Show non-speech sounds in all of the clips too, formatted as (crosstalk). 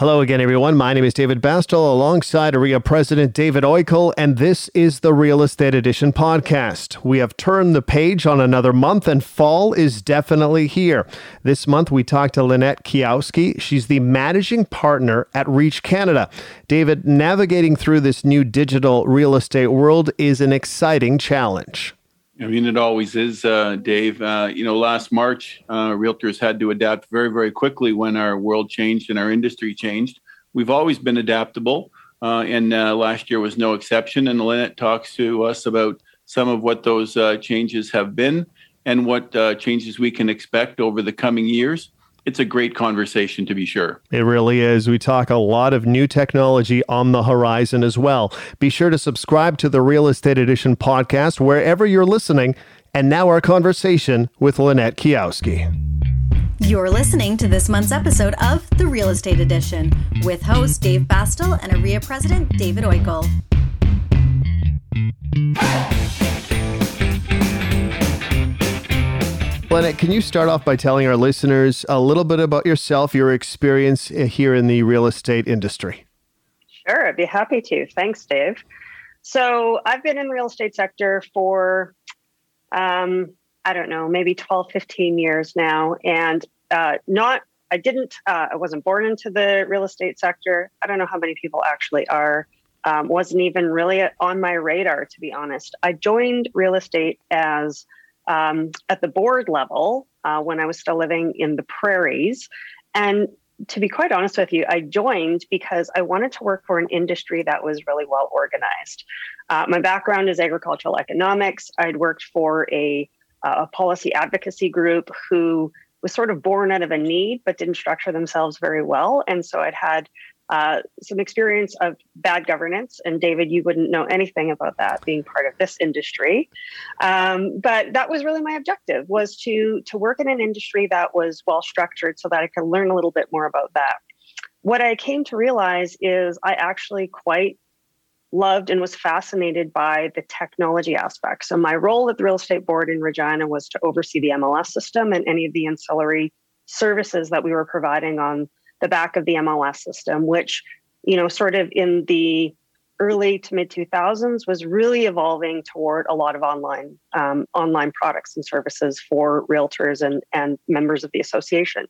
Hello again, everyone. My name is David Bastel alongside OREA President David Oikle, and this is the Real Estate Edition podcast. We have turned the page on another month, and fall is definitely here. This month, we talked to Lynette Keyowski. She's the managing partner at Reach Canada. David, navigating through this new digital real estate world is an exciting challenge. I mean, it always is, uh, Dave. Uh, you know, last March, uh, realtors had to adapt very, very quickly when our world changed and our industry changed. We've always been adaptable, uh, and uh, last year was no exception. And Lynette talks to us about some of what those uh, changes have been and what changes we can expect over the coming years it's a great conversation to be sure. It really is. We talk a lot of new technology on the horizon as well. Be sure to subscribe to the Real Estate Edition podcast wherever you're listening. And now our conversation with Lynette Keyowski. You're listening to this month's episode of The Real Estate Edition with host Dave Bastel and OREA President David Oikle. Lynette, can you start off by telling our listeners a little bit about yourself, your experience uh, here in the real estate industry? Sure, I'd be happy to. Thanks, Dave. So I've been in real estate sector for, um, I don't know, maybe 12, 15 years now. And uh, not, I didn't, uh, I wasn't born into the real estate sector. I don't know how many people actually are. Um, wasn't even really on my radar, to be honest. I joined real estate as um, at the board level uh, when I was still living in the prairies. And to be quite honest with you, I joined because I wanted to work for an industry that was really well organized. Uh, my background is agricultural economics. I'd worked for a, a policy advocacy group who was sort of born out of a need but didn't structure themselves very well. And so I'd had uh, some experience of bad governance. And David, you wouldn't know anything about that being part of this industry. Um, but that was really my objective was to to work in an industry that was well structured so that I could learn a little bit more about that. What I came to realize is I actually quite loved and was fascinated by the technology aspect. So my role at the real estate board in Regina was to oversee the MLS system and any of the ancillary services that we were providing on the back of the MLS system, which, you know, sort of in the early to mid 2000s was really evolving toward a lot of online um, online products and services for realtors and, and members of the association.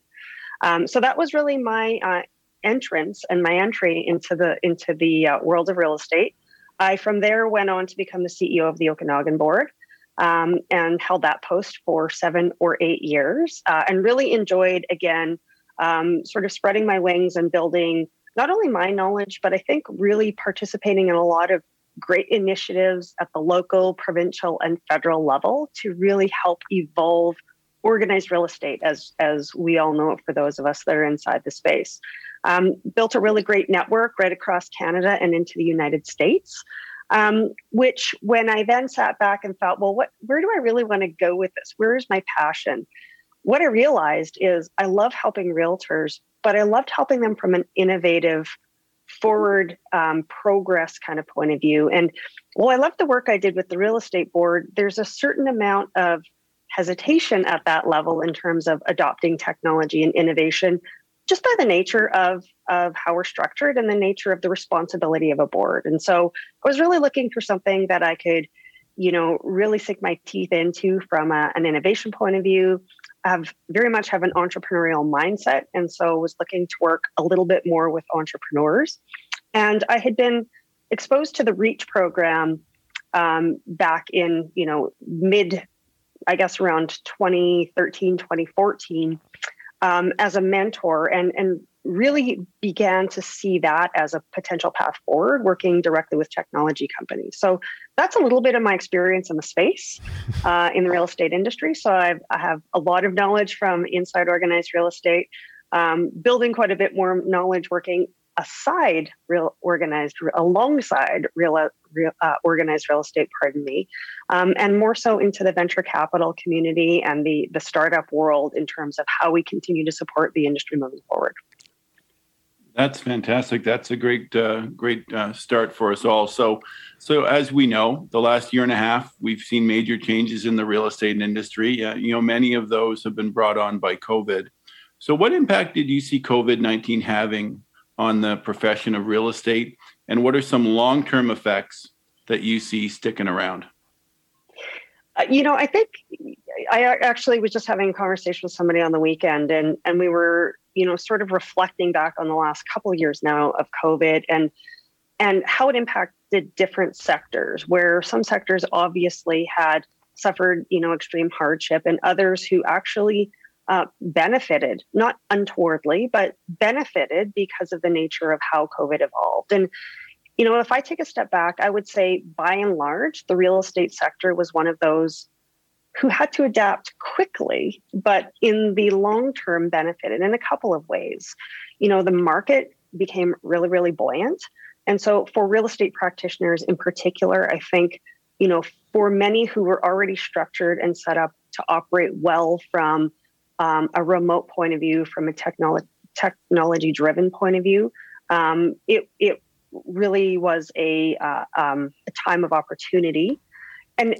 Um, so that was really my uh, entrance and my entry into the into the uh, world of real estate. I from there went on to become the CEO of the Okanagan Board. Um, and held that post for seven or eight years, uh, and really enjoyed again um, sort of spreading my wings and building not only my knowledge, but I think really participating in a lot of great initiatives at the local, provincial, and federal level to really help evolve organized real estate as as we all know it for those of us that are inside the space. Um, built a really great network right across Canada and into the United States. Um, which when I then sat back and thought, well, what where do I really want to go with this? Where is my passion? What I realized is I love helping realtors, but I loved helping them from an innovative, forward um, progress kind of point of view. And while I love the work I did with the real estate board, there's a certain amount of hesitation at that level in terms of adopting technology and innovation just by the nature of of how we're structured and the nature of the responsibility of a board and so i was really looking for something that i could you know really sink my teeth into from a, an innovation point of view have very much have an entrepreneurial mindset and so was looking to work a little bit more with entrepreneurs. And i had been exposed to the reach program um, back in you know mid i guess around 2013 2014 um, as a mentor. And and really began to see that as a potential path forward working directly with technology companies. So that's a little bit of my experience in the space (laughs) uh, in the real estate industry. So I've, I have a lot of knowledge from inside organized real estate um, building quite a bit more knowledge working aside real organized alongside real, real uh, organized real estate pardon me um, and more so into the venture capital community and the the startup world in terms of how we continue to support the industry moving forward that's fantastic. That's a great, uh, great uh, start for us all. So, so as we know, the last year and a half, we've seen major changes in the real estate industry. Uh, you know, many of those have been brought on by COVID. So, what impact did you see COVID nineteen having on the profession of real estate? And what are some long term effects that you see sticking around? Uh, you know, I think I actually was just having a conversation with somebody on the weekend, and and we were, you know, sort of reflecting back on the last couple of years now of COVID and and how it impacted different sectors. Where some sectors obviously had suffered, you know, extreme hardship, and others who actually uh, benefited, not untowardly, but benefited because of the nature of how COVID evolved. And you know, if I take a step back, I would say by and large, the real estate sector was one of those who had to adapt quickly, but in the long term benefited in a couple of ways. You know, the market became really, really buoyant. And so for real estate practitioners in particular, I think, you know, for many who were already structured and set up to operate well from um, a remote point of view, from a technology technology driven point of view, um, it, it really was a, uh, um, a time of opportunity. And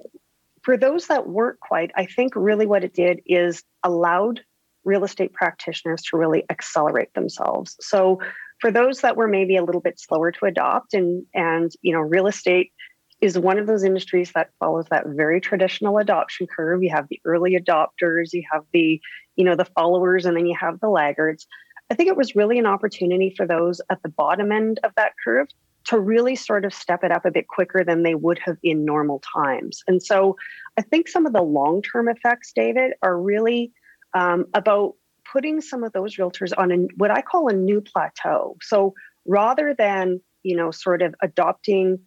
for those that weren't quite, I think really what it did is allowed real estate practitioners to really accelerate themselves. So for those that were maybe a little bit slower to adopt and and you know real estate is one of those industries that follows that very traditional adoption curve you have the early adopters you have the you know the followers and then you have the laggards I think it was really an opportunity for those at the bottom end of that curve to really sort of step it up a bit quicker than they would have in normal times. And so I think some of the long term effects, David, are really um, about putting some of those realtors on a, what I call a new plateau. So rather than, you know, sort of adopting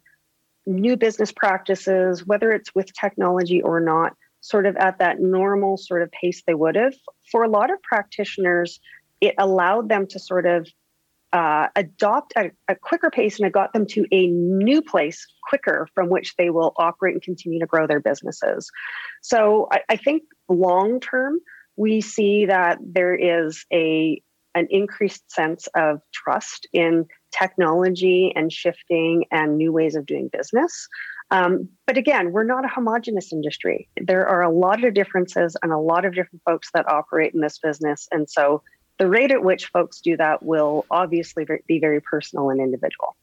new business practices, whether it's with technology or not, sort of at that normal sort of pace they would have, for a lot of practitioners, it allowed them to sort of uh, adopt a, a, quicker pace and it got them to a new place quicker from which they will operate and continue to grow their businesses. So I, I think long term, we see that there is a an increased sense of trust in technology and shifting and new ways of doing business. Um, but again, we're not a homogenous industry. There are a lot of differences and a lot of different folks that operate in this business. And so the rate at which folks do that will obviously be very personal and individual.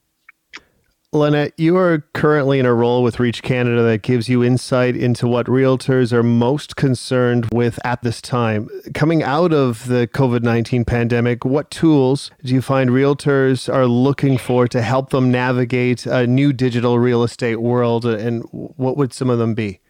Lynette, you are currently in a role with Reach Canada that gives you insight into what realtors are most concerned with at this time. Coming out of the COVID 19 pandemic, what tools do you find realtors are looking for to help them navigate a new digital real estate world, and what would some of them be?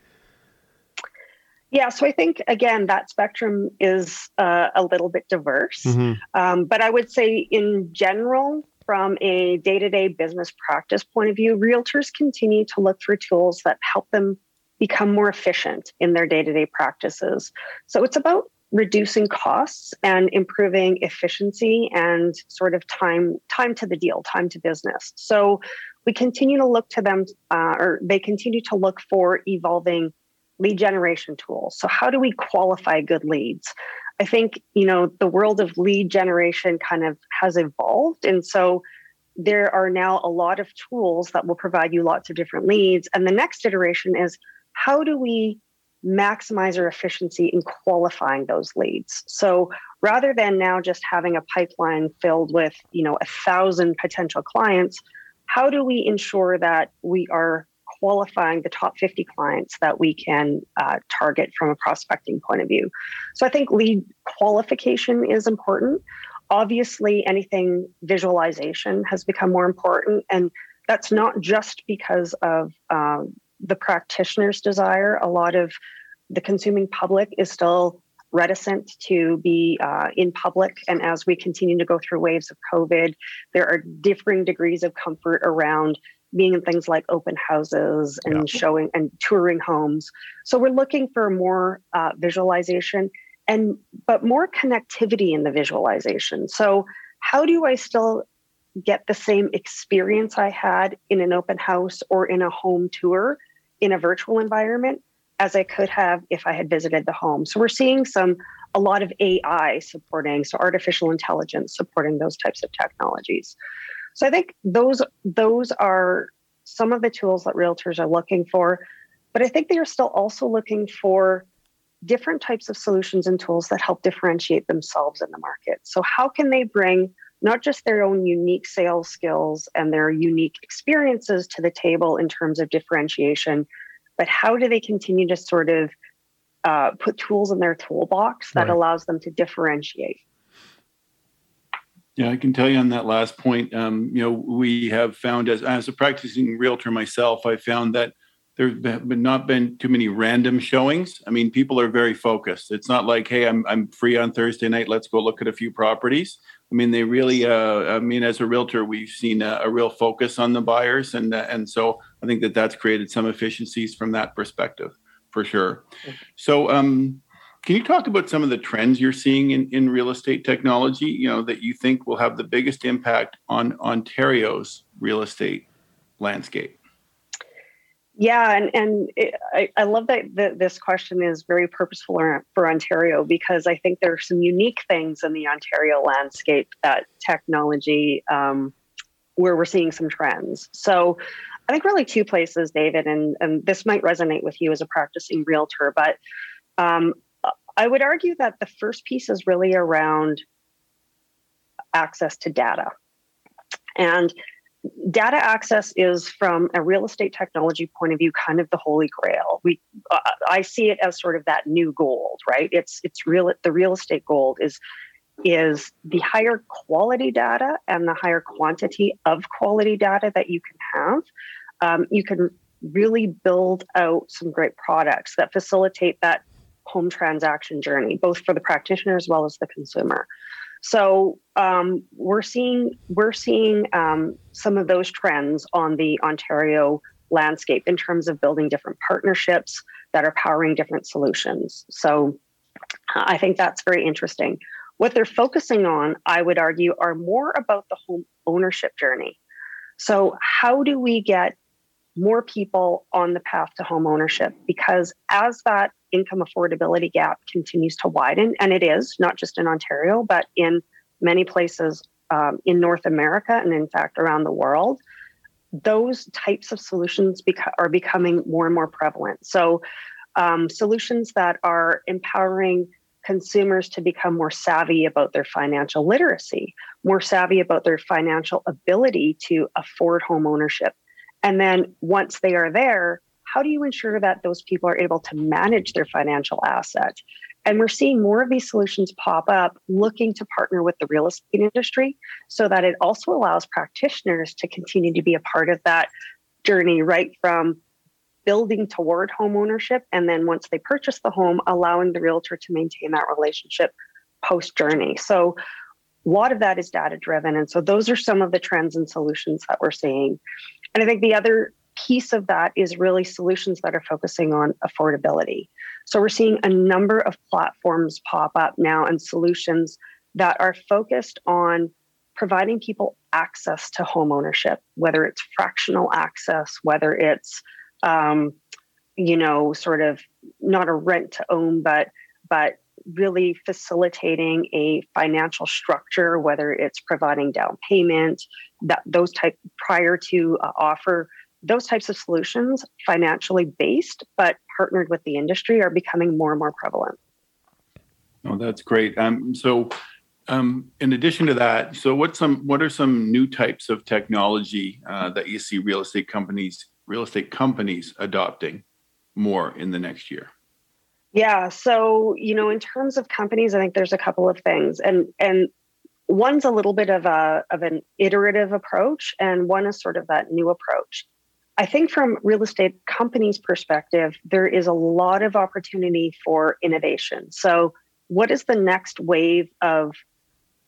Yeah, so I think again that spectrum is uh, a little bit diverse, mm-hmm. um, but I would say in general, from a day-to-day business practice point of view, realtors continue to look for tools that help them become more efficient in their day-to-day practices. So it's about reducing costs and improving efficiency and sort of time time to the deal, time to business. So we continue to look to them, uh, or they continue to look for evolving lead generation tools. So, how do we qualify good leads? I think, you know, the world of lead generation kind of has evolved. And so, there are now a lot of tools that will provide you lots of different leads. And the next iteration is how do we maximize our efficiency in qualifying those leads? So, rather than now just having a pipeline filled with, you know, a thousand potential clients, how do we ensure that we are qualifying the top 50 clients that we can uh, target from a prospecting point of view. So I think lead qualification is important. Obviously, anything visualization has become more important. And that's not just because of um, the practitioner's desire. A lot of the consuming public is still reticent to be uh, in public. And as we continue to go through waves of COVID, there are differing degrees of comfort around being in things like open houses and yeah. showing and touring homes. So we're looking for more uh, visualization and but more connectivity in the visualization. So how do I still get the same experience I had in an open house or in a home tour in a virtual environment as I could have if I had visited the home. So we're seeing some a lot of AI supporting, so artificial intelligence supporting those types of technologies. So I think those those are some of the tools that realtors are looking for, but I think they are still also looking for different types of solutions and tools that help differentiate themselves in the market. So how can they bring not just their own unique sales skills and their unique experiences to the table in terms of differentiation, but how do they continue to sort of uh, put tools in their toolbox that right. allows them to differentiate? Yeah, I can tell you on that last point. Um, you know, we have found as as a practicing realtor myself, I found that there have been not been too many random showings. I mean, people are very focused. It's not like, hey, I'm I'm free on Thursday night. Let's go look at a few properties. I mean, they really. Uh, I mean, as a realtor, we've seen a, a real focus on the buyers, and uh, and so I think that that's created some efficiencies from that perspective, for sure. So, um, can you talk about some of the trends you're seeing in, in real estate technology? You know that you think will have the biggest impact on Ontario's real estate landscape. Yeah, and and it, I, I love that the, this question is very purposeful for Ontario because I think there are some unique things in the Ontario landscape that technology um, where we're seeing some trends. So I think really two places, David, and and this might resonate with you as a practicing realtor, but um, I would argue that the first piece is really around access to data. And data access is from a real estate technology point of view kind of the holy grail. We uh, i see it as sort of that new gold right? It's it's real the real estate gold is is the higher quality data and the higher quantity of quality data that you can have. Um, you can really build out some great products that facilitate that home transaction journey both for the practitioner as well as the consumer so um, we're seeing we're seeing um, some of those trends on the Ontario landscape in terms of building different partnerships that are powering different solutions. So I think that's very interesting. What they're focusing on, I would argue, are more about the home ownership journey. So how do we get more people on the path to home ownership? Because as that income affordability gap continues to widen, and it is not just in Ontario, but in many places um, in North America and in fact around the world, those types of solutions beca- are becoming more and more prevalent. So, um, solutions that are empowering consumers to become more savvy about their financial literacy, more savvy about their financial ability to afford home ownership. And then once they are there, how do you ensure that those people are able to manage their financial assets? And we're seeing more of these solutions pop up looking to partner with the real estate industry so that it also allows practitioners to continue to be a part of that journey, right from building toward home ownership. And then once they purchase the home, allowing the realtor to maintain that relationship post journey. So a lot of that is data driven. And so those are some of the trends and solutions that we're seeing. And I think the other piece of that is really solutions that are focusing on affordability. So we're seeing a number of platforms pop up now and solutions that are focused on providing people access to home ownership, whether it's fractional access, whether it's um, you know, sort of not a rent to own, but but really facilitating a financial structure, whether it's providing down payment, that those type prior to uh, offer those types of solutions, financially based but partnered with the industry, are becoming more and more prevalent. Oh, that's great. Um, so, um, in addition to that, so what some what are some new types of technology uh, that you see real estate companies real estate companies adopting more in the next year? Yeah, so you know, in terms of companies, I think there's a couple of things, and and one's a little bit of a of an iterative approach, and one is sort of that new approach. I think from real estate companies' perspective, there is a lot of opportunity for innovation. So, what is the next wave of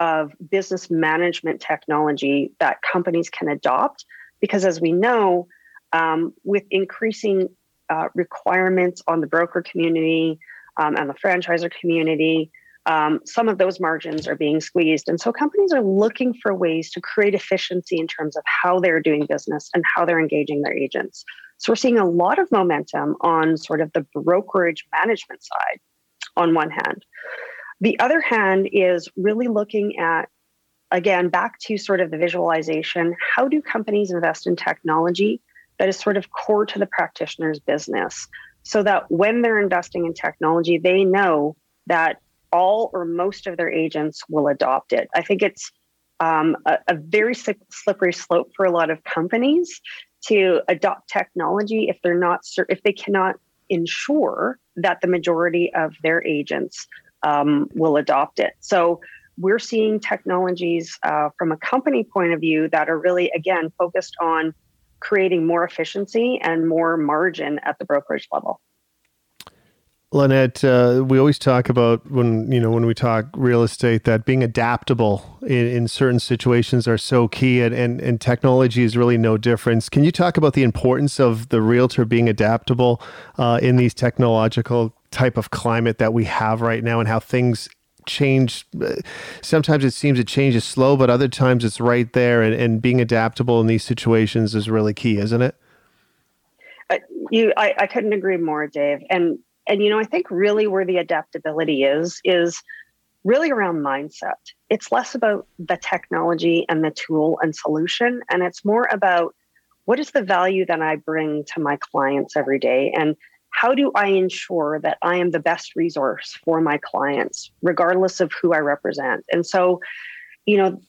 of business management technology that companies can adopt? Because as we know, um, with increasing uh, requirements on the broker community um, and the franchisor community, um, some of those margins are being squeezed. And so companies are looking for ways to create efficiency in terms of how they're doing business and how they're engaging their agents. So we're seeing a lot of momentum on sort of the brokerage management side, on one hand. The other hand is really looking at, again, back to sort of the visualization how do companies invest in technology that is sort of core to the practitioner's business? So that when they're investing in technology, they know that all or most of their agents will adopt it. I think it's um, a, a, very slippery slope for a lot of companies to adopt technology if they're not if they cannot ensure that the majority of their agents um, will adopt it. So we're seeing technologies uh, from a company point of view that are really again focused on creating more efficiency and more margin at the brokerage level. Lynette, uh, we always talk about when you know when we talk real estate that being adaptable in, in certain situations are so key, and, and and technology is really no difference. Can you talk about the importance of the realtor being adaptable uh, in these technological type of climate that we have right now, and how things change? Sometimes it seems it changes slow, but other times it's right there, and, and being adaptable in these situations is really key, isn't it? Uh, you, I, I couldn't agree more, Dave, and and you know i think really where the adaptability is is really around mindset it's less about the technology and the tool and solution and it's more about what is the value that i bring to my clients every day and how do i ensure that i am the best resource for my clients regardless of who i represent? And so you know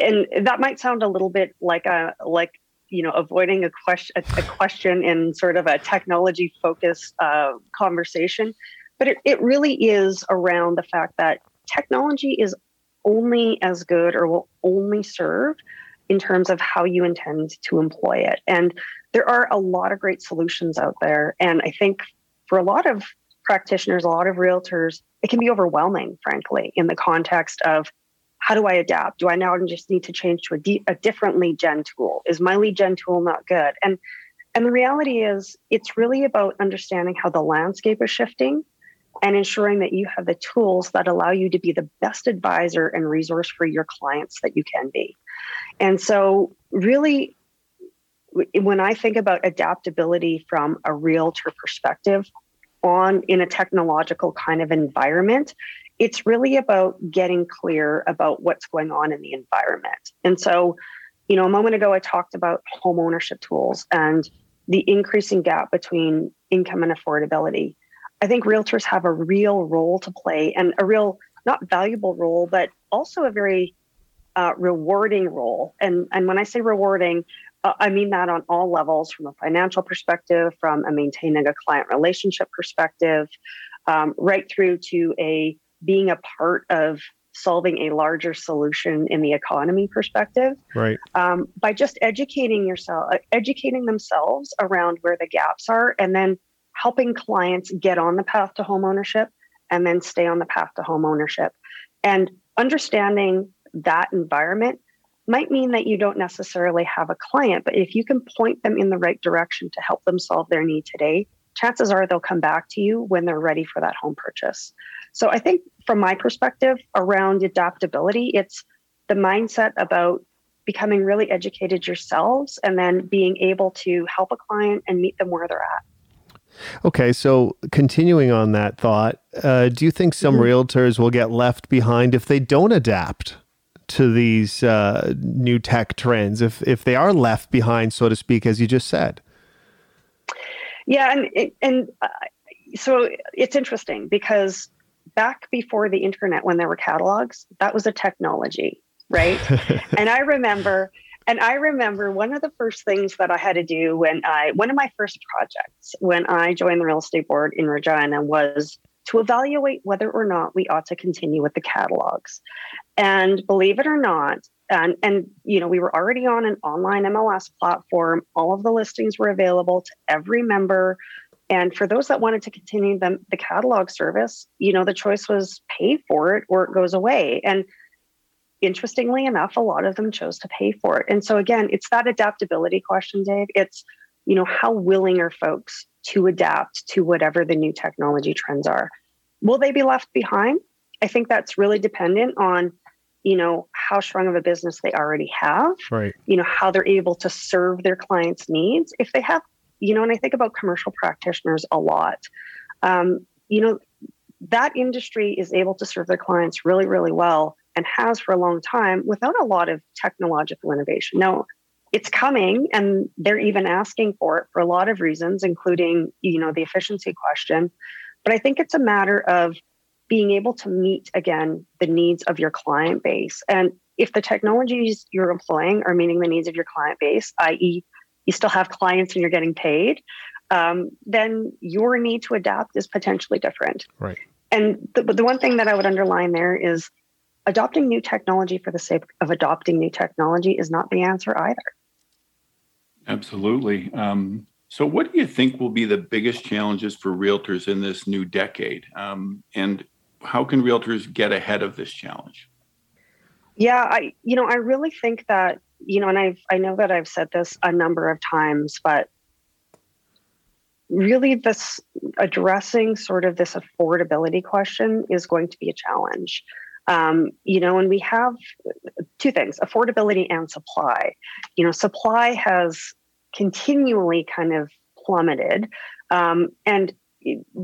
and that might sound a little bit like a like you know avoiding a question a, a question in sort of a technology focused uh, conversation but it, it really is around the fact that technology is only as good or will only serve in terms of how you intend to employ it. And there are a lot of great solutions out there and i think for a lot of practitioners a lot of realtors it can be overwhelming frankly in the context of how do I adapt? Do I now just need to change to a, de- a different lead gen tool? Is my lead gen tool not good? And and the reality is, it's really about understanding how the landscape is shifting and ensuring that you have the tools that allow you to be the best advisor and resource for your clients that you can be. And so, really, when I think about adaptability from a realtor perspective on in a technological kind of environment, it's really about getting clear about what's going on in the environment. And so, you know, a moment ago, I talked about home ownership tools and the increasing gap between income and affordability. I think realtors have a real role to play and a real, not valuable role, but also a very uh, rewarding role. And, and when I say rewarding, I mean that on all levels from a financial perspective, from a maintaining a client relationship perspective, um, right through to a being a part of solving a larger solution in the economy perspective. Right. Um, by just educating yourself uh, educating themselves around where the gaps are and then helping clients get on the path to home ownership and then stay on the path to home ownership and understanding that environment might mean that you don't necessarily have a client but if you can point them in the right direction to help them solve their need today chances are they'll come back to you when they're ready for that home purchase so I think from my perspective around adaptability, it's the mindset about becoming really educated yourselves and then being able to help a client and meet them where they're at. Okay, so continuing on that thought, uh, do you think some mm-hmm. realtors will get left behind if they don't adapt to these uh, new tech trends? If if they are left behind, so to speak, as you just said? Yeah, and and uh, so it's interesting because back before the internet when there were catalogs, that was a technology, right? (laughs) and I remember and I remember one of the first things that I had to do when I one of my first projects when I joined the real estate board in Regina was to evaluate whether or not we ought to continue with the catalogs. And believe it or not, and and you know we were already on an online MLS platform. All of the listings were available to every member and for those that wanted to continue the, the catalog service, you know, the choice was pay for it or it goes away. And interestingly enough, a lot of them chose to pay for it. And so again, it's that adaptability question, Dave. It's, you know, how willing are folks to adapt to whatever the new technology trends are? Will they be left behind? I think that's really dependent on, you know, how strong of a business they already have. Right. You know, how they're able to serve their clients' needs. If they have you know, and I think about commercial practitioners a lot. Um, you know, that industry is able to serve their clients really, really well and has for a long time without a lot of technological innovation. Now, it's coming and they're even asking for it for a lot of reasons, including, you know, the efficiency question. But I think it's a matter of being able to meet again the needs of your client base. And if the technologies you're employing are meeting the needs of your client base, i.e., you still have clients and you're getting paid, um, then your need to adapt is potentially different. Right. And the, the one thing that I would underline there is adopting new technology for the sake of adopting new technology is not the answer either. Absolutely. Um, so, what do you think will be the biggest challenges for realtors in this new decade? Um, and how can realtors get ahead of this challenge? Yeah, I you know I really think that you know, and I've I know that I've said this a number of times, but really this addressing sort of this affordability question is going to be a challenge. Um, you know, and we have two things affordability and supply. You know, supply has continually kind of plummeted. Um, and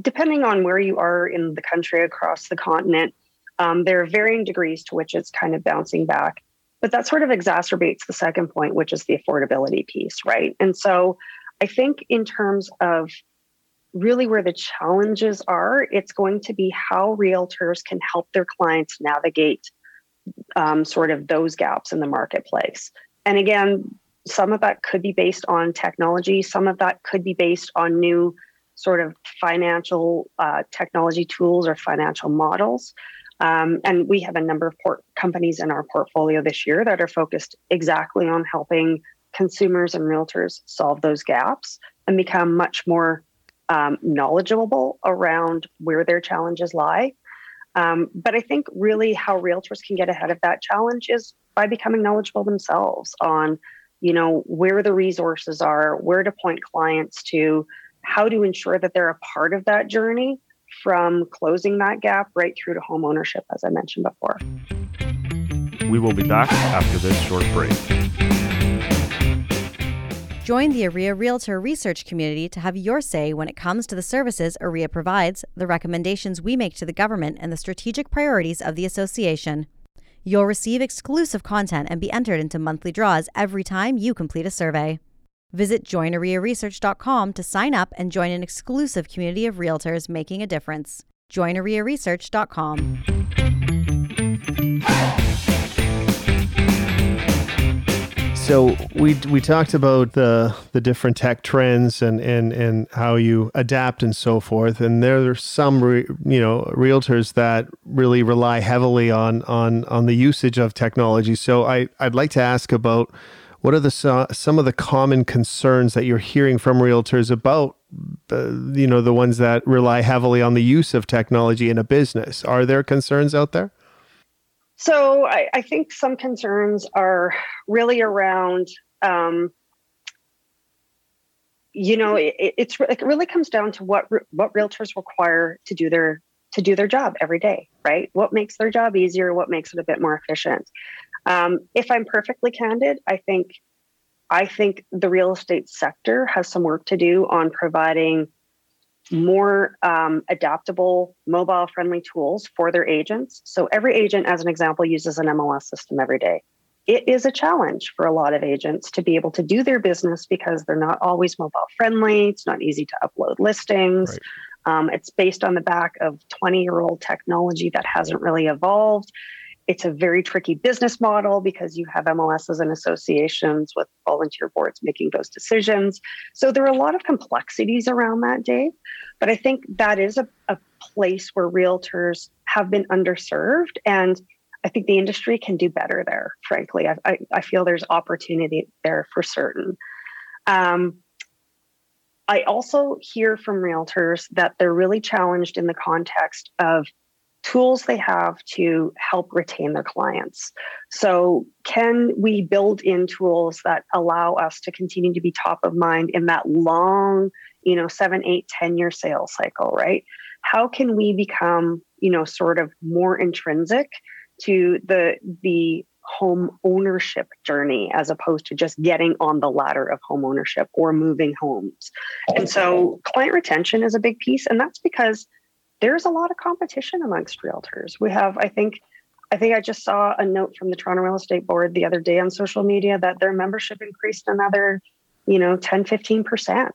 depending on where you are in the country across the continent, um, there are varying degrees to which it's kind of bouncing back. But that sort of exacerbates the second point, which is the affordability piece, right? And so I think in terms of really where the challenges are, it's going to be how realtors can help their clients navigate um, sort of those gaps in the marketplace. And again, some of that could be based on technology, some of that could be based on new sort of financial uh, technology tools or financial models. Um, and we have a number of port- companies in our portfolio this year that are focused exactly on helping consumers and realtors solve those gaps and become much more um, knowledgeable around where their challenges lie. Um, but I think really how realtors can get ahead of that challenge is by becoming knowledgeable themselves on, you know, where the resources are, where to point clients to, how to ensure that they're a part of that journey from closing that gap right through to home ownership, as I mentioned before. We will be back after this short break. Join the OREA Realtor research community to have your say when it comes to the services OREA provides, the recommendations we make to the government, and the strategic priorities of the association. You'll receive exclusive content and be entered into monthly draws every time you complete a survey. Visit joinorearesearch.com to sign up and join an exclusive community of realtors making a difference. joinorearesearch.com. So we we talked about the the different tech trends and and and how you adapt and so forth. And there are some re, you know realtors that really rely heavily on on on the usage of technology. So I I'd like to ask about what are the some of the common concerns that you're hearing from realtors about uh, you know the ones that rely heavily on the use of technology in a business. Are there concerns out there? So I, I think some concerns are really around, um, you know, it, it's it really comes down to what what realtors require to do their to do their job every day, right? What makes their job easier? What makes it a bit more efficient? Um, if I'm perfectly candid, I think I think the real estate sector has some work to do on providing more um, adaptable mobile friendly tools for their agents. So every agent, as an example, uses an MLS system every day. It is a challenge for a lot of agents to be able to do their business because they're not always mobile friendly. It's not easy to upload listings. Right. Um, it's based on the back of 20 year old technology that hasn't really evolved. It's a very tricky business model because you have MLSs and associations with volunteer boards making those decisions. So there are a lot of complexities around that, Dave. But I think that is a, a place where realtors have been underserved. And I think the industry can do better there, frankly. I, I, I feel there's opportunity there for certain. Um, I also hear from realtors that they're really challenged in the context of tools they have to help retain their clients. So, can we build in tools that allow us to continue to be top of mind in that long, you know, seven, eight, 10 year sales cycle, right? How can we become, you know, sort of more intrinsic to the, the, home ownership journey as opposed to just getting on the ladder of home ownership or moving homes. And so client retention is a big piece and that's because there's a lot of competition amongst realtors. We have, I think, I think I just saw a note from the Toronto Real Estate Board the other day on social media that their membership increased another, you know, 10, 15%.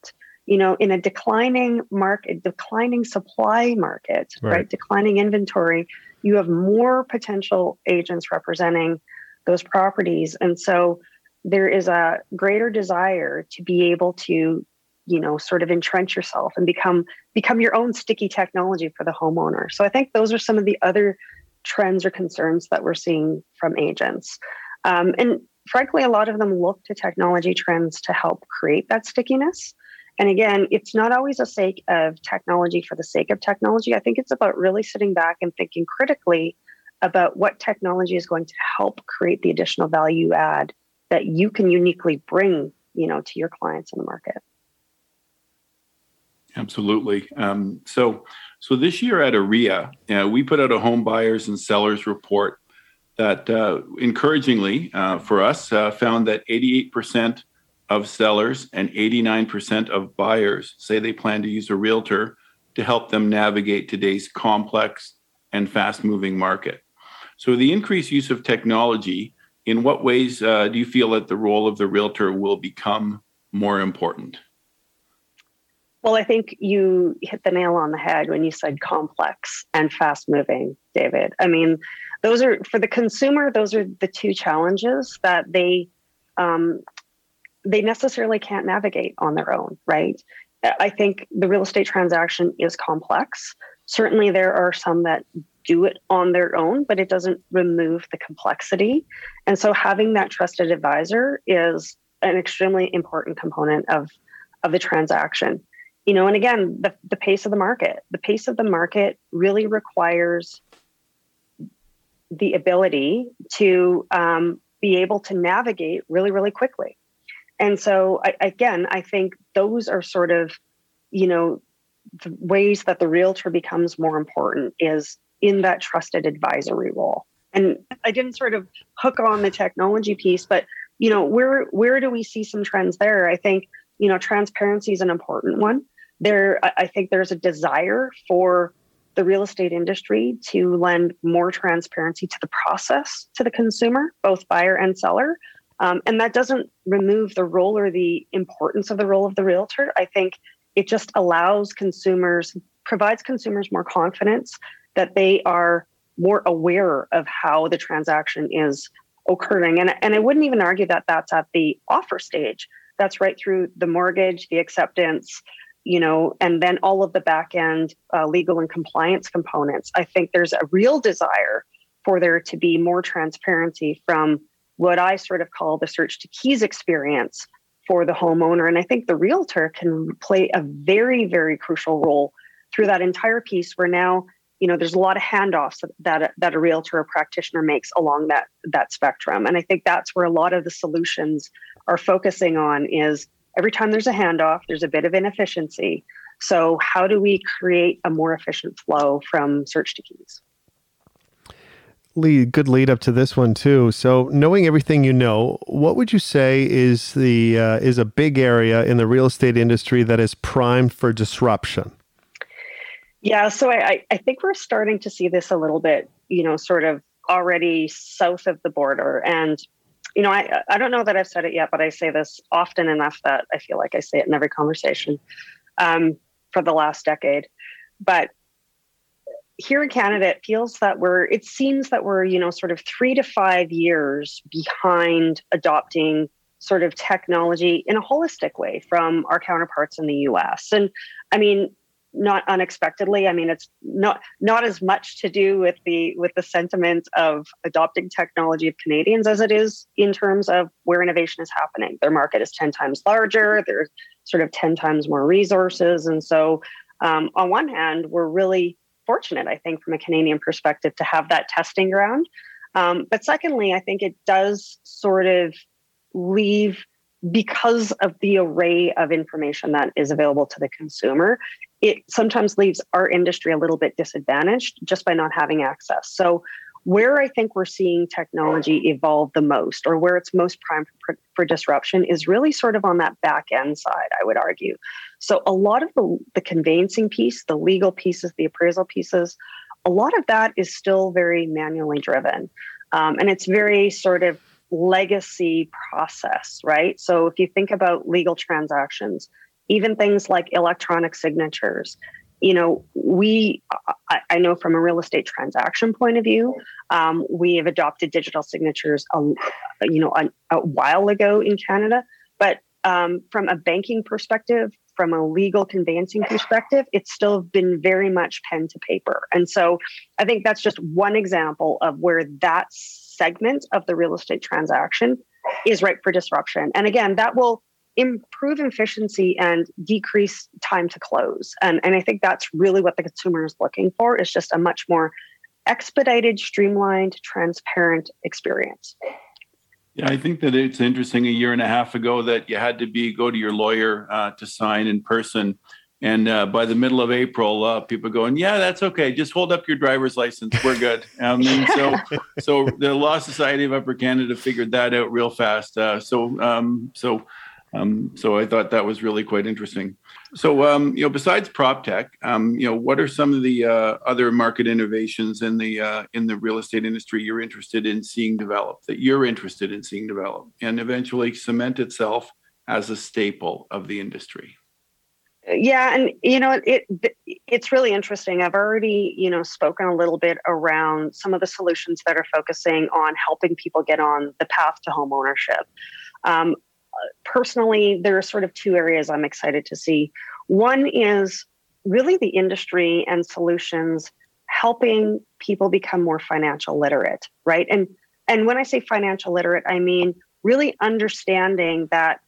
You know, in a declining market, declining supply market, right? right? Declining inventory, you have more potential agents representing those properties. And so there is a greater desire to be able to, you know, sort of entrench yourself and become become your own sticky technology for the homeowner. So I think those are some of the other trends or concerns that we're seeing from agents. Um, and frankly, a lot of them look to technology trends to help create that stickiness. And again, it's not always a sake of technology for the sake of technology. I think it's about really sitting back and thinking critically about what technology is going to help create the additional value add that you can uniquely bring, you know, to your clients in the market. Absolutely. Um, so, so this year at OREA, uh, we put out a home buyers and sellers report that, uh, encouragingly uh, for us, uh, found that 88% of sellers and 89% of buyers say they plan to use a realtor to help them navigate today's complex and fast-moving market. So, the increased use of technology, in what ways uh, do you feel that the role of the realtor will become more important? Well, I think you hit the nail on the head when you said complex and fast moving, David. I mean, those are for the consumer, those are the two challenges that they um, they necessarily can't navigate on their own, right? I think the real estate transaction is complex. Certainly, there are some that do it on their own, but it doesn't remove the complexity. And so having that trusted advisor is an extremely important component of, of the transaction. You know, and again, the, the pace of the market. The pace of the market really requires the ability to um, be able to navigate really, really quickly. And so, I, again, I think those are sort of, you know, the ways that the realtor becomes more important is in that trusted advisory role. And I didn't sort of hook on the technology piece, but you know, where where do we see some trends there? I think you know transparency is an important one. There, I think there's a desire for the real estate industry to lend more transparency to the process to the consumer, both buyer and seller. Um, and that doesn't remove the role or the importance of the role of the realtor. I think it just allows consumers, provides consumers more confidence that they are more aware of how the transaction is occurring. And, and I wouldn't even argue that that's at the offer stage. That's right through the mortgage, the acceptance, you know, and then all of the back end uh, legal and compliance components. I think there's a real desire for there to be more transparency from what I sort of call the search to keys experience for the homeowner. And I think the realtor can play a very, very crucial role through that entire piece where now you know there's a lot of handoffs that that a realtor or practitioner makes along that that spectrum and i think that's where a lot of the solutions are focusing on is every time there's a handoff there's a bit of inefficiency so how do we create a more efficient flow from search to keys Lee, good lead up to this one too. So, knowing everything you know, what would you say is the uh, is a big area in the real estate industry that is primed for disruption? Yeah, so I, I think we're starting to see this a little bit, you know, sort of already south of the border. And, you know, I, I don't know that I've said it yet, but I say this often enough that I feel like I say it in every conversation um, for the last decade. But here in Canada, it feels that we're, it seems that we're, you know, sort of three to five years behind adopting sort of technology in a holistic way from our counterparts in the US. And I mean, not unexpectedly. I mean it's not not as much to do with the with the sentiment of adopting technology of canadians as it is in terms of where innovation is happening. Their market is 10 times larger. There's sort of 10 times more resources. And so um, on one hand we're really fortunate i think from a canadian perspective to have that testing ground. Um, but secondly i think it does sort of leave because of the array of information that is available to the consumer, it sometimes leaves our industry a little bit disadvantaged just by not having access. So, where I think we're seeing technology evolve the most, or where it's most primed for, for, disruption, is really sort of on that back end side, I would argue. So, a lot of the, the conveyancing piece, the legal pieces, the appraisal pieces, a lot of that is still very manually driven. Um, and it's very sort of legacy process, right? So, if you think about legal transactions, even things like electronic signatures. you know, we, I, I, know from a real estate transaction point of view, um, we have adopted digital signatures, um, you know, a, a, while ago in Canada. But um, from a banking perspective, from a legal conveyancing perspective, it's still been very much pen to paper. And so I think that's just one example of where that segment of the real estate transaction is ripe for disruption. And again, that will improve efficiency and decrease time to close. And, and I think that's really what the consumer is looking for is just a much more expedited, streamlined, transparent experience. Yeah, I think that it's interesting. A year and a half ago, that you had to be go to your lawyer uh, to sign in person, and uh, by the middle of April, uh, people going, "Yeah, that's okay. Just hold up your driver's license. We're good." (laughs) Um, so, so the Law Society of Upper Canada figured that out real fast. Uh, so, um, so um, so I thought that was really quite interesting. So um, you know, besides prop tech, um, you know, what are some of the uh, other market innovations in the uh, in the real estate industry you're interested in seeing develop that you're interested in seeing develop and eventually cement itself as a staple of the industry? Yeah, and you know, it it's really interesting. I've already you know spoken a little bit around some of the solutions that are focusing on helping people get on the path to home ownership. Um, personally, there are sort of two areas I'm excited to see. One is really the industry and solutions helping people become more financial literate, right? And and when I say financial literate, I mean really understanding that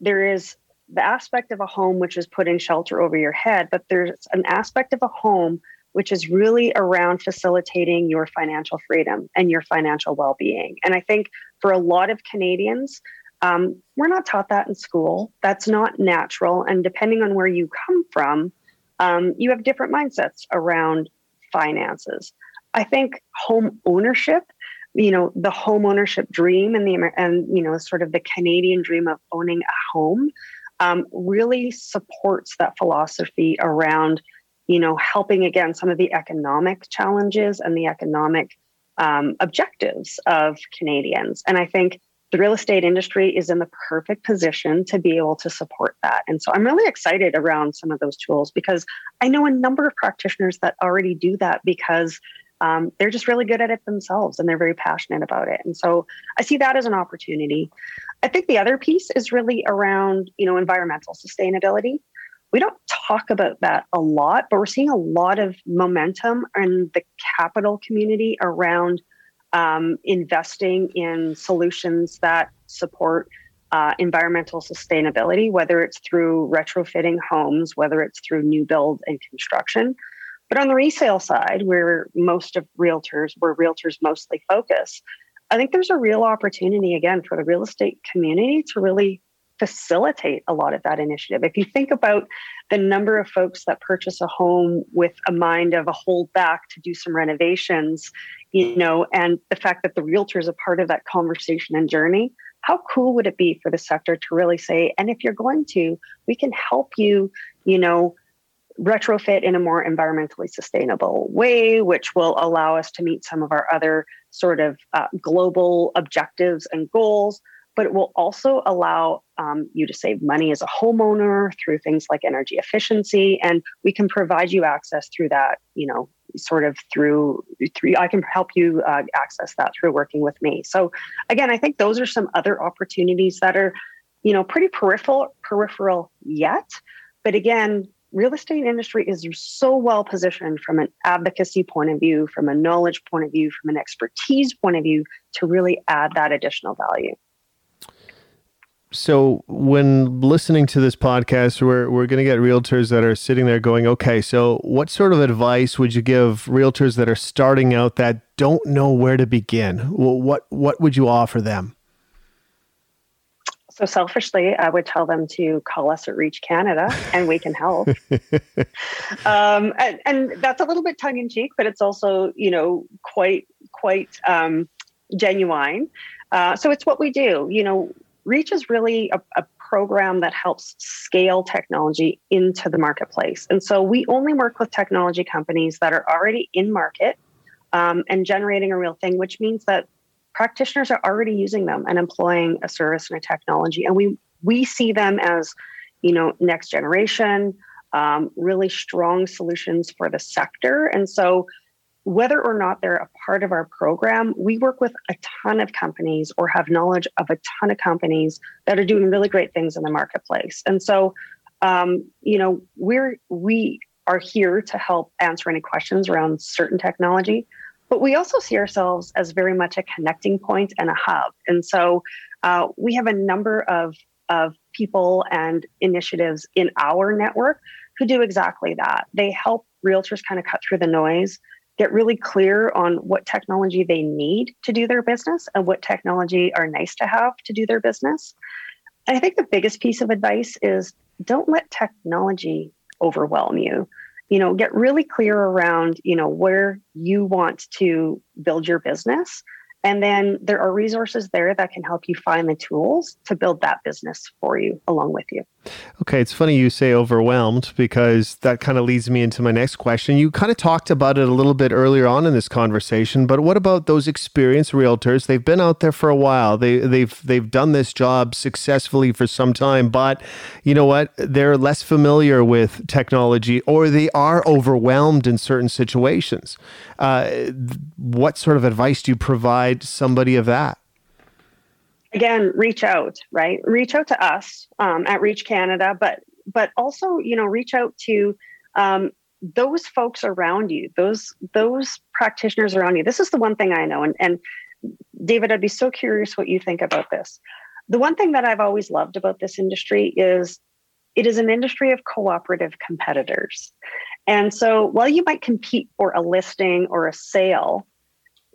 there is the aspect of a home which is putting shelter over your head, but there's an aspect of a home which is really around facilitating your financial freedom and your financial well-being. And I think for a lot of Canadians, um, we're not taught that in school. That's not natural. And depending on where you come from, um, you have different mindsets around finances. I think home ownership, you know, the home ownership dream and the and you know, sort of the Canadian dream of owning a home, um, really supports that philosophy around, you know, helping again some of the economic challenges and the economic um, objectives of Canadians. And I think the real estate industry is in the perfect position to be able to support that. And so I'm really excited around some of those tools because I know a number of practitioners that already do that because um, they're just really good at it themselves and they're very passionate about it. And so I see that as an opportunity. I think the other piece is really around, you know, environmental sustainability. We don't talk about that a lot, but we're seeing a lot of momentum in the capital community around um, investing in solutions that support uh, environmental sustainability, whether it's through retrofitting homes, whether it's through new build and construction. But on the resale side, where most of realtors, where realtors mostly focus, I think there's a real opportunity again for the real estate community to really facilitate a lot of that initiative. If you think about the number of folks that purchase a home with a mind of a hold back to do some renovations, you know, and the fact that the realtor is a part of that conversation and journey, how cool would it be for the sector to really say, and if you're going to, we can help you, you know, retrofit in a more environmentally sustainable way, which will allow us to meet some of our other sort of uh, global objectives and goals but it will also allow um, you to save money as a homeowner through things like energy efficiency and we can provide you access through that you know sort of through through i can help you uh, access that through working with me. So again i think those are some other opportunities that are you know pretty peripheral peripheral yet. But again real estate industry is so well positioned from an advocacy point of view from a knowledge point of view from an expertise point of view to really add that additional value so when listening to this podcast, we're we're going to get realtors that are sitting there going, "Okay, so what sort of advice would you give realtors that are starting out that don't know where to begin? Well, what what would you offer them?" So selfishly, I would tell them to call us at Reach Canada, and we can help. (laughs) um, and, and, that's a little bit tongue in cheek, but it's also you know quite quite um, genuine. Uh, so it's what we do. You know, Reach is really a, a, program that helps scale technology into the marketplace. And so we only work with technology companies that are already in market um, and generating a real thing, which means that practitioners are already using them and employing a service and a technology. And we we see them as, you know, next generation. um, really strong solutions for the sector. And so, whether or not they're a part of our program, we work with a ton of companies or have knowledge of a ton of companies that are doing really great things in the marketplace. And so, um, you know, we're we are here to help answer any questions around certain technology, but we also see ourselves as very much a connecting point and a hub. And so, uh, we have a number of of people and initiatives in our network who do exactly that. They help realtors kind of cut through the noise get really clear on what technology they need to do their business and what technology are nice to have to do their business. I think the biggest piece of advice is don't let technology overwhelm you. You know, get really clear around, you know, where you want to build your business and then there are resources there that can help you find the tools to build that business for you along with you. Okay, it's funny you say overwhelmed because that kind of leads me into my next question. You kind of talked about it a little bit earlier on in this conversation, but what about those experienced realtors? They've been out there for a while. They they've they've done this job successfully for some time, but you know what? They're less familiar with technology or they are overwhelmed in certain situations. Uh, what sort of advice do you provide somebody of that? Again, reach out, right? Reach out to us um, at Reach Canada, but but also, you know, reach out to um, those folks around you, those those practitioners around you. This is the one thing I know, and and David, I'd be so curious what you think about this. The one thing that I've always loved about this industry is it is an industry of cooperative competitors. And so while you might compete for a listing or a sale,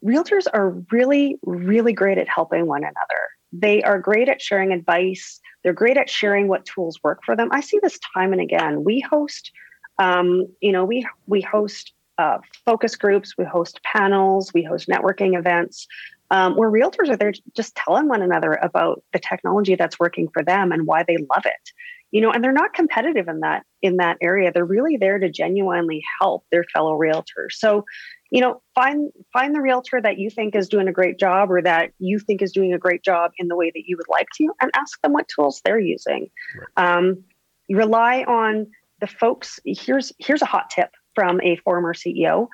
realtors are really, really great at helping one another. They are great at sharing advice. They're great at sharing what tools work for them. I see this time and again. We host, um, you know, we we host uh, focus groups, we host panels, we host networking events, um, where realtors are there just telling one another about the technology that's working for them and why they love it you know and they're not competitive in that in that area they're really there to genuinely help their fellow realtors so you know find find the realtor that you think is doing a great job or that you think is doing a great job in the way that you would like to and ask them what tools they're using right. um, rely on the folks here's here's a hot tip from a former ceo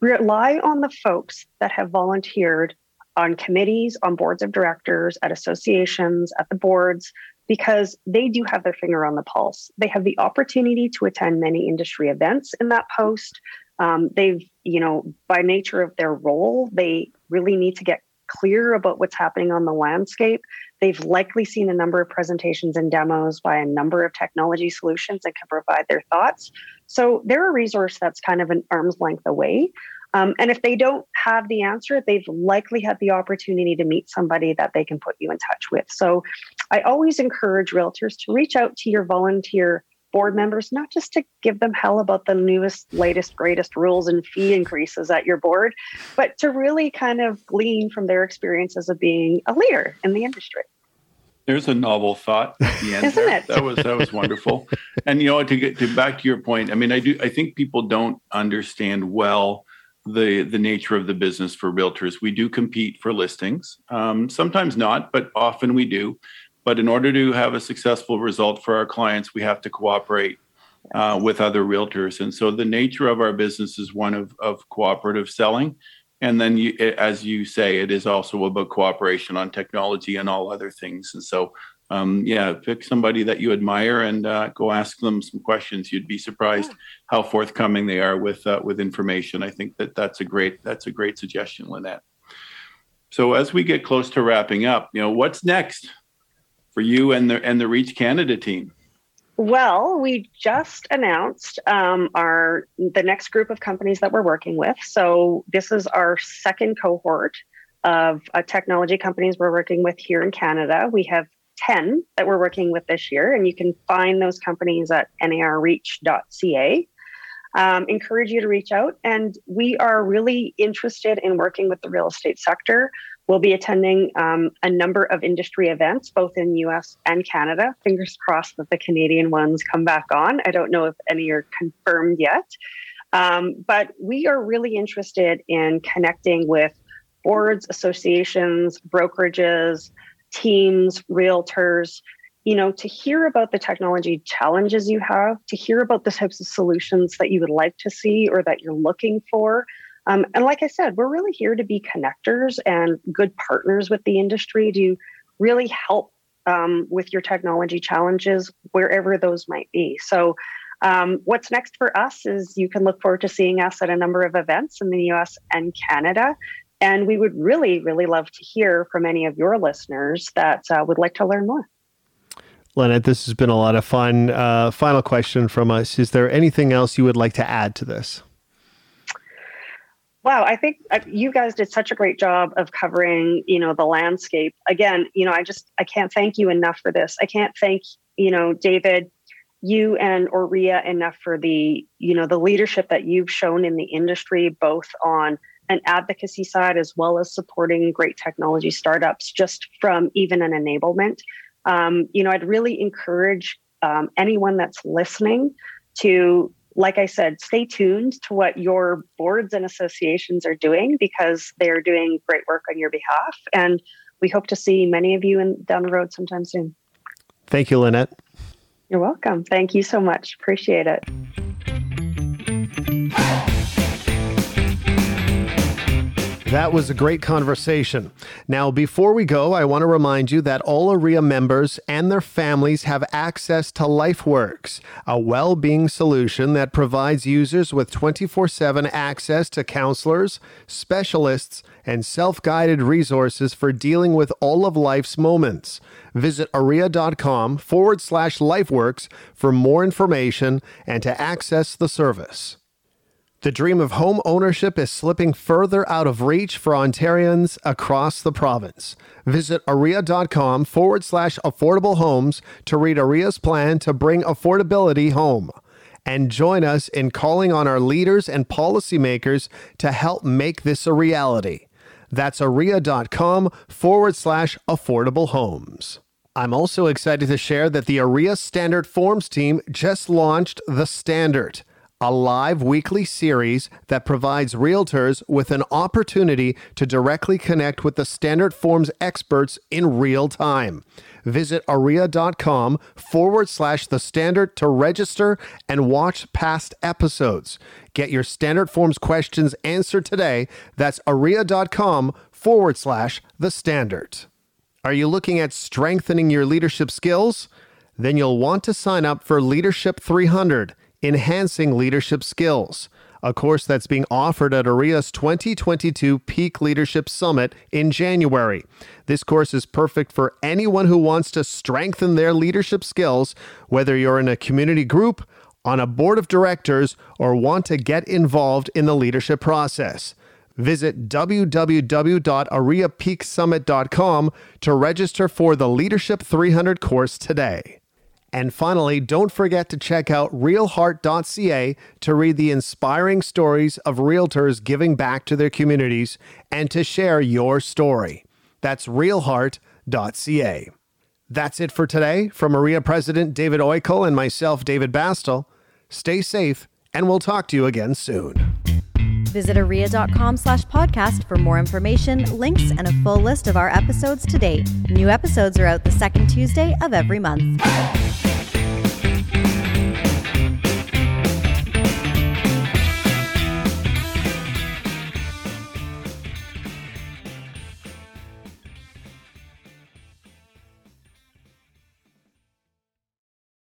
rely on the folks that have volunteered on committees on boards of directors at associations at the boards because they do have their finger on the pulse. They have the opportunity to attend many industry events in that post. Um, they've, you know, by nature of their role, they really need to get clear about what's happening on the landscape. They've likely seen a number of presentations and demos by a number of technology solutions and can provide their thoughts. So they're a resource that's kind of an arm's length away. Um, and if they don't have the answer, they've likely had the opportunity to meet somebody that they can put you in touch with. So I always encourage realtors to reach out to your volunteer board members, not just to give them hell about the newest, latest, greatest rules and fee increases at your board, but to really kind of glean from their experiences of being a leader in the industry. There's a novel thought at the end. Isn't there. it? That was that was wonderful. and you know, to get to back to your point, I mean, I do I think people don't understand well the the nature of the business for realtors. We do compete for listings. Um, sometimes not, but often we do. But in order to have a successful result for our clients, we have to cooperate uh, with other realtors. And so the nature of our business is one of, of cooperative selling. And then, you, as you say, it is also about cooperation on technology and all other things. And so um, yeah, pick somebody that you admire and uh, go ask them some questions. You'd be surprised how forthcoming they are with uh, with information. I think that that's a great that's a great suggestion, Lynette. So as we get close to wrapping up, you know, what's next for you and the and the Reach Canada team? Well, we just announced um, our the next group of companies that we're working with. So this is our second cohort of uh, technology companies we're working with here in Canada. We have 10 that we're working with this year, and you can find those companies at narreach.ca. Um, encourage you to reach out. And we are really interested in working with the real estate sector. We'll be attending um, a number of industry events, both in US and Canada. Fingers crossed that the Canadian ones come back on. I don't know if any are confirmed yet. Um, but we are really interested in connecting with boards, associations, brokerages, teams, realtors, you know, to hear about the technology challenges you have, to hear about the types of solutions that you would like to see or that you're looking for. Um, and like I said, we're really here to be connectors and good partners with the industry to really help um, with your technology challenges wherever those might be. So, um, what's next for us is you can look forward to seeing us at a number of events in the US and Canada. And we would really, really love to hear from any of your listeners that uh, would like to learn more. Lynette, this has been a lot of fun. Uh, final question from us Is there anything else you would like to add to this? Wow, I think uh, you guys did such a great job of covering, you know, the landscape. Again, you know, I just I can't thank you enough for this. I can't thank, you know, David, you and OREA enough for the, you know, the leadership that you've shown in the industry both on an advocacy side as well as supporting great technology startups just from even an enablement. Um, you know, I'd really encourage um, anyone that's listening to like I said, stay tuned to what your boards and associations are doing because they are doing great work on your behalf. And we hope to see many of you in, down the road sometime soon. Thank you, Lynette. You're welcome. Thank you so much. Appreciate it. That was a great conversation. Now, before we go, I want to remind you that all OREA members and their families have access to LifeWorks, a well being solution that provides users with 24 7 access to counselors, specialists, and self guided resources for dealing with all of life's moments. Visit orea.com forward slash LifeWorks for more information and to access the service. The dream of home ownership is slipping further out of reach for Ontarians across the province. Visit orea.com forward slash affordable homes to read OREA's plan to bring affordability home. And join us in calling on our leaders and policymakers to help make this a reality. That's orea.com forward slash affordable homes. I'm also excited to share that the OREA Standard Forms team just launched The Standard a live weekly series that provides realtors with an opportunity to directly connect with the Standard Forms experts in real time. Visit orea.com forward slash the standard to register and watch past episodes. Get your Standard Forms questions answered today. That's orea.com forward slash the standard. Are you looking at strengthening your leadership skills? Then you'll want to sign up for Leadership 300 Enhancing Leadership Skills, a course that's being offered at OREA's 2022 Peak Leadership Summit in January. This course is perfect for anyone who wants to strengthen their leadership skills, whether you're in a community group, on a board of directors, or want to get involved in the leadership process. Visit www.oreapeaksummit.com to register for the Leadership 300 course today. And finally, don't forget to check out realheart.ca to read the inspiring stories of realtors giving back to their communities and to share your story. That's realheart.ca. That's it for today. From OREA President David Oikle and myself, David Bastel, stay safe, and we'll talk to you again soon. Visit orea.com slash podcast for more information, links, and a full list of our episodes to date. New episodes are out the second Tuesday of every month.